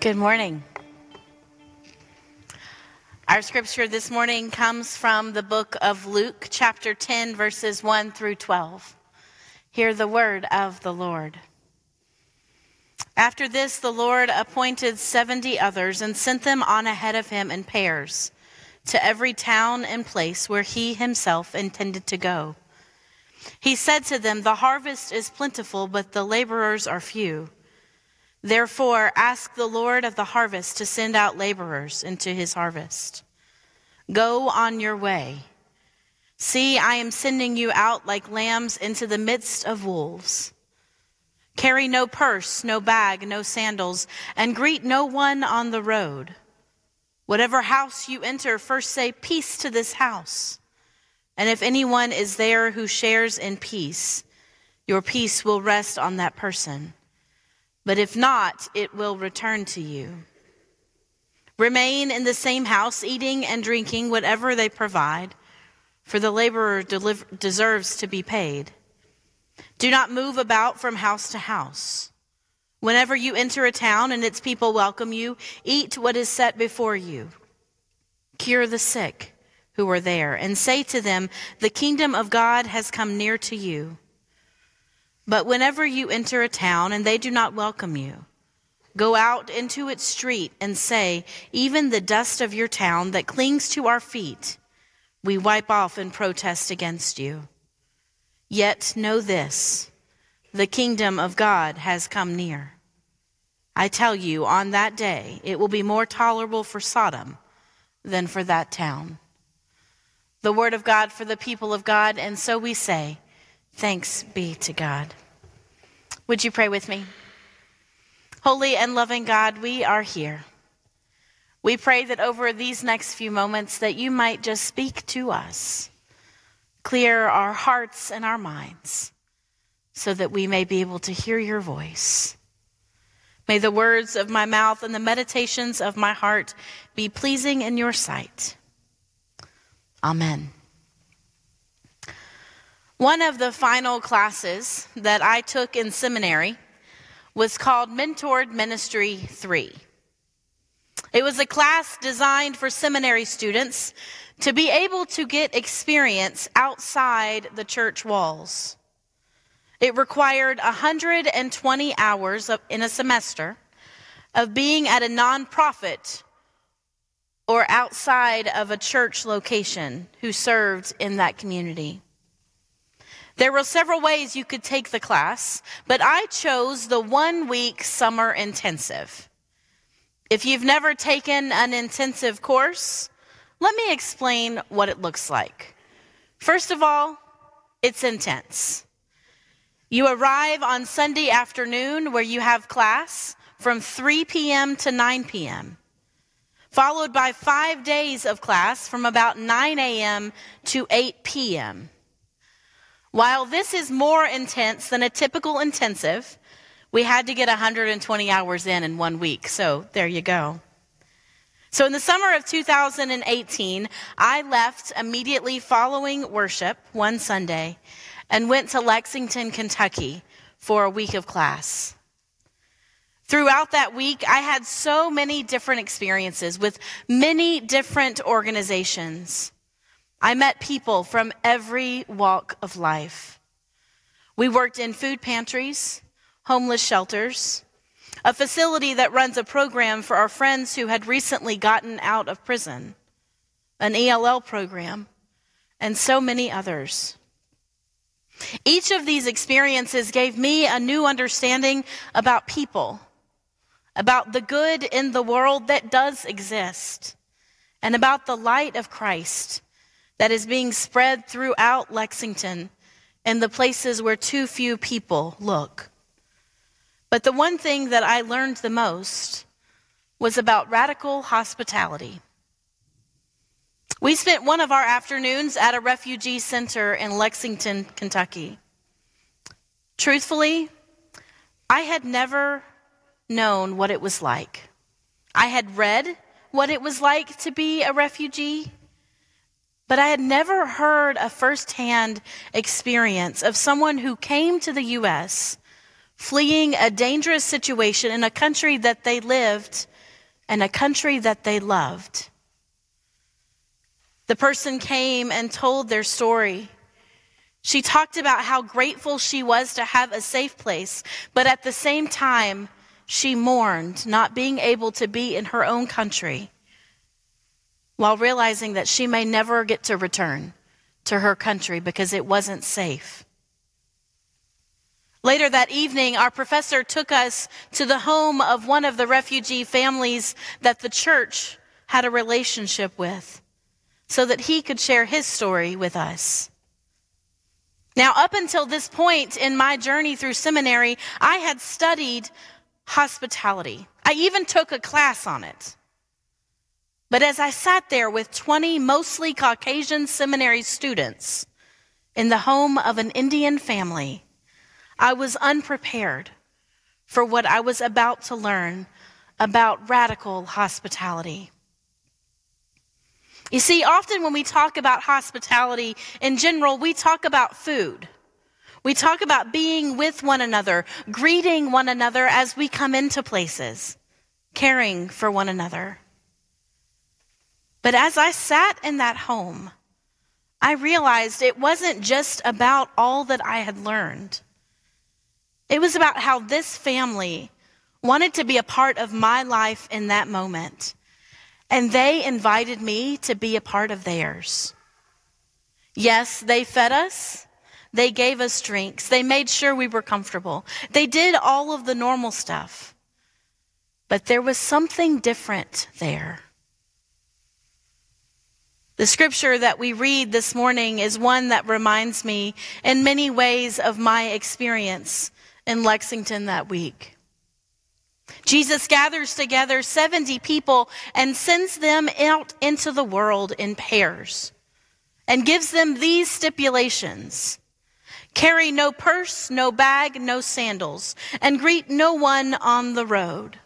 Good morning. Our scripture this morning comes from the book of Luke, chapter 10, verses 1 through 12. Hear the word of the Lord. After this, the Lord appointed 70 others and sent them on ahead of him in pairs to every town and place where he himself intended to go. He said to them, The harvest is plentiful, but the laborers are few. Therefore, ask the Lord of the harvest to send out laborers into his harvest. Go on your way. See, I am sending you out like lambs into the midst of wolves. Carry no purse, no bag, no sandals, and greet no one on the road. Whatever house you enter, first say, Peace to this house. And if anyone is there who shares in peace, your peace will rest on that person but if not, it will return to you. Remain in the same house, eating and drinking whatever they provide, for the laborer deliver, deserves to be paid. Do not move about from house to house. Whenever you enter a town and its people welcome you, eat what is set before you. Cure the sick who are there, and say to them, The kingdom of God has come near to you. But whenever you enter a town and they do not welcome you, go out into its street and say, Even the dust of your town that clings to our feet, we wipe off in protest against you. Yet know this the kingdom of God has come near. I tell you, on that day it will be more tolerable for Sodom than for that town. The word of God for the people of God, and so we say, Thanks be to God. Would you pray with me? Holy and loving God, we are here. We pray that over these next few moments that you might just speak to us, clear our hearts and our minds so that we may be able to hear your voice. May the words of my mouth and the meditations of my heart be pleasing in your sight. Amen. One of the final classes that I took in seminary was called Mentored Ministry 3. It was a class designed for seminary students to be able to get experience outside the church walls. It required 120 hours of, in a semester of being at a nonprofit or outside of a church location who served in that community. There were several ways you could take the class, but I chose the one week summer intensive. If you've never taken an intensive course, let me explain what it looks like. First of all, it's intense. You arrive on Sunday afternoon where you have class from 3 p.m. to 9 p.m., followed by five days of class from about 9 a.m. to 8 p.m. While this is more intense than a typical intensive, we had to get 120 hours in in one week. So there you go. So in the summer of 2018, I left immediately following worship one Sunday and went to Lexington, Kentucky for a week of class. Throughout that week, I had so many different experiences with many different organizations. I met people from every walk of life. We worked in food pantries, homeless shelters, a facility that runs a program for our friends who had recently gotten out of prison, an ELL program, and so many others. Each of these experiences gave me a new understanding about people, about the good in the world that does exist, and about the light of Christ that is being spread throughout Lexington and the places where too few people look. But the one thing that I learned the most was about radical hospitality. We spent one of our afternoons at a refugee center in Lexington, Kentucky. Truthfully, I had never known what it was like. I had read what it was like to be a refugee, but I had never heard a firsthand experience of someone who came to the U.S. fleeing a dangerous situation in a country that they lived and a country that they loved. The person came and told their story. She talked about how grateful she was to have a safe place, but at the same time, she mourned not being able to be in her own country while realizing that she may never get to return to her country because it wasn't safe. Later that evening, our professor took us to the home of one of the refugee families that the church had a relationship with so that he could share his story with us. Now, up until this point in my journey through seminary, I had studied hospitality. I even took a class on it. But as I sat there with 20 mostly Caucasian seminary students in the home of an Indian family, I was unprepared for what I was about to learn about radical hospitality. You see, often when we talk about hospitality in general, we talk about food. We talk about being with one another, greeting one another as we come into places, caring for one another. But as I sat in that home, I realized it wasn't just about all that I had learned. It was about how this family wanted to be a part of my life in that moment. And they invited me to be a part of theirs. Yes, they fed us. They gave us drinks. They made sure we were comfortable. They did all of the normal stuff. But there was something different there. The scripture that we read this morning is one that reminds me in many ways of my experience in Lexington that week. Jesus gathers together 70 people and sends them out into the world in pairs and gives them these stipulations. Carry no purse, no bag, no sandals, and greet no one on the road.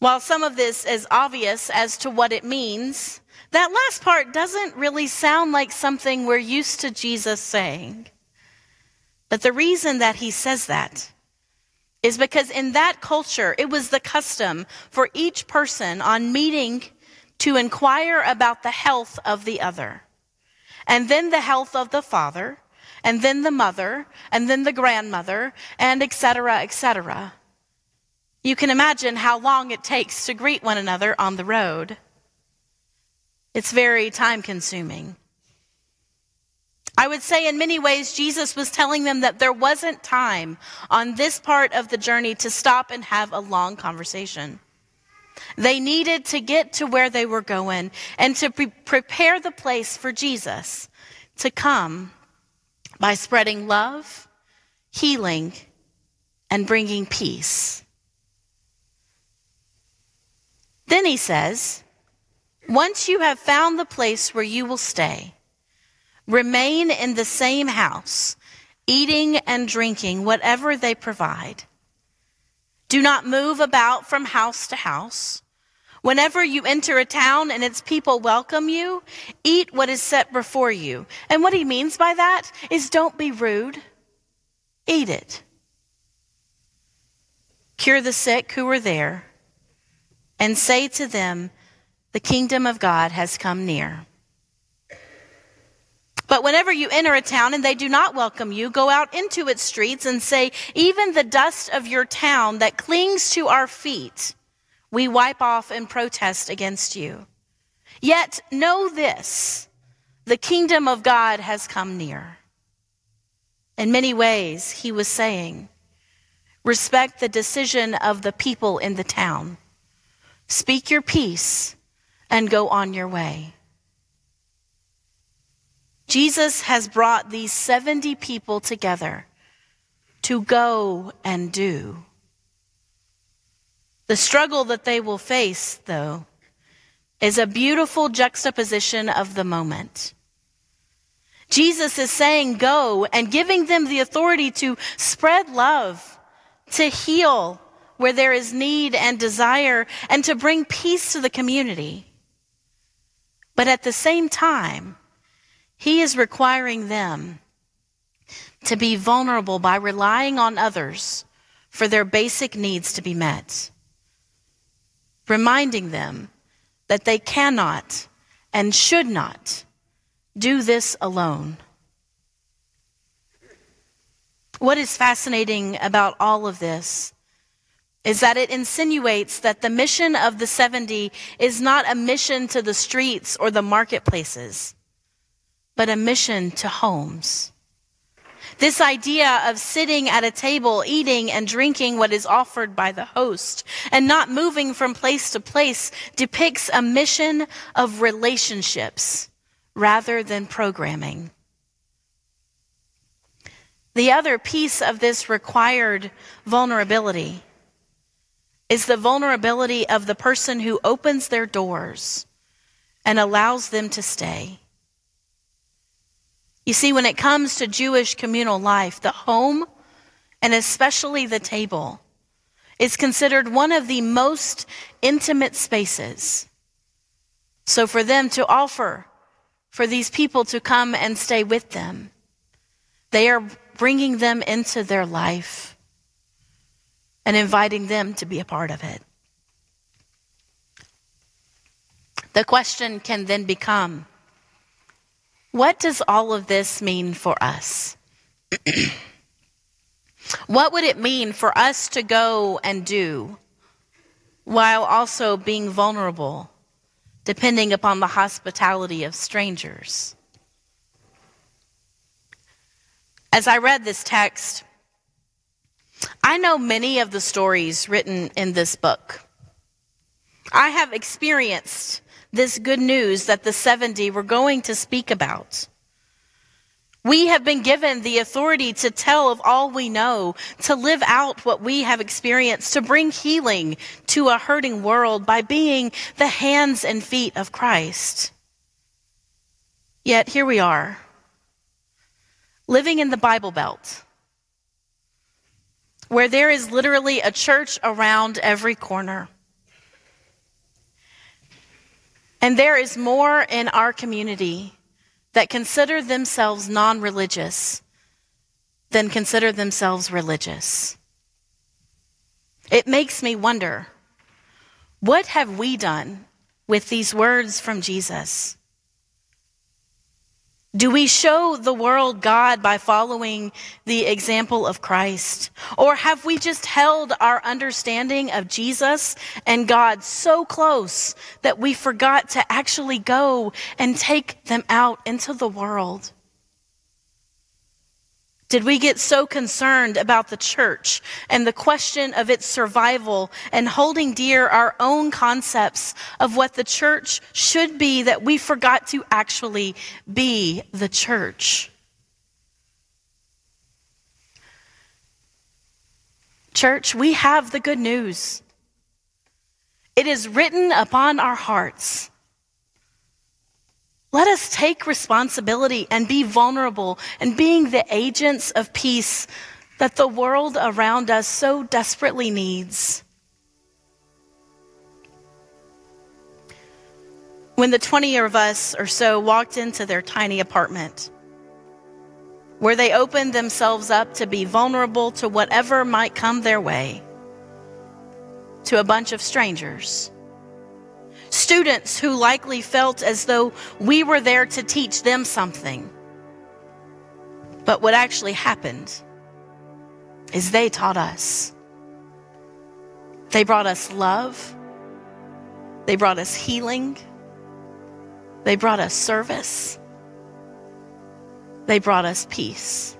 While some of this is obvious as to what it means, that last part doesn't really sound like something we're used to Jesus saying. But the reason that he says that is because in that culture, it was the custom for each person on meeting to inquire about the health of the other, and then the health of the father, and then the mother, and then the grandmother, and etc., etc. You can imagine how long it takes to greet one another on the road. It's very time consuming. I would say, in many ways, Jesus was telling them that there wasn't time on this part of the journey to stop and have a long conversation. They needed to get to where they were going and to pre- prepare the place for Jesus to come by spreading love, healing, and bringing peace. Then he says, once you have found the place where you will stay, remain in the same house, eating and drinking whatever they provide. Do not move about from house to house. Whenever you enter a town and its people welcome you, eat what is set before you. And what he means by that is don't be rude, eat it. Cure the sick who are there, and say to them, the kingdom of God has come near. But whenever you enter a town and they do not welcome you, go out into its streets and say, Even the dust of your town that clings to our feet, we wipe off and protest against you. Yet know this the kingdom of God has come near. In many ways, he was saying, Respect the decision of the people in the town. Speak your peace and go on your way. Jesus has brought these 70 people together to go and do. The struggle that they will face, though, is a beautiful juxtaposition of the moment. Jesus is saying, Go, and giving them the authority to spread love, to heal where there is need and desire, and to bring peace to the community. But at the same time, he is requiring them to be vulnerable by relying on others for their basic needs to be met, reminding them that they cannot and should not do this alone. What is fascinating about all of this is that it insinuates that the mission of the 70 is not a mission to the streets or the marketplaces but a mission to homes. This idea of sitting at a table, eating and drinking what is offered by the host, and not moving from place to place depicts a mission of relationships rather than programming. The other piece of this required vulnerability is the vulnerability of the person who opens their doors and allows them to stay. You see, when it comes to Jewish communal life, the home, and especially the table, is considered one of the most intimate spaces. So for them to offer for these people to come and stay with them, they are bringing them into their life and inviting them to be a part of it. The question can then become what does all of this mean for us? what would it mean for us to go and do while also being vulnerable, depending upon the hospitality of strangers? As I read this text, I know many of the stories written in this book. I have experienced this good news that the 70 were going to speak about. We have been given the authority to tell of all we know, to live out what we have experienced, to bring healing to a hurting world by being the hands and feet of Christ. Yet here we are, living in the Bible Belt, where there is literally a church around every corner. And there is more in our community that consider themselves non religious than consider themselves religious. It makes me wonder what have we done with these words from Jesus? Do we show the world God by following the example of Christ? Or have we just held our understanding of Jesus and God so close that we forgot to actually go and take them out into the world? Did we get so concerned about the church and the question of its survival and holding dear our own concepts of what the church should be that we forgot to actually be the church? Church, we have the good news. It is written upon our hearts. Let us take responsibility and be vulnerable and being the agents of peace that the world around us so desperately needs. When the 20 of us or so walked into their tiny apartment, where they opened themselves up to be vulnerable to whatever might come their way, to a bunch of strangers students who likely felt as though we were there to teach them something. But what actually happened is they taught us. They brought us love. They brought us healing. They brought us service. They brought us peace.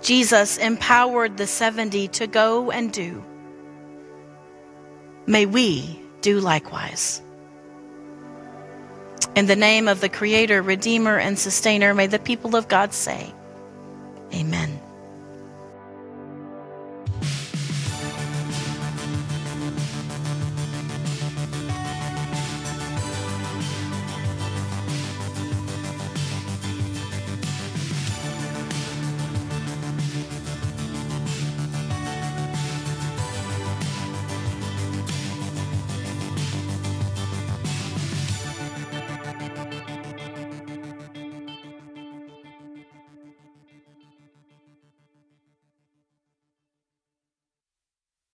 Jesus empowered the 70 to go and do. May we do likewise. In the name of the Creator, Redeemer, and Sustainer, may the people of God say, Amen.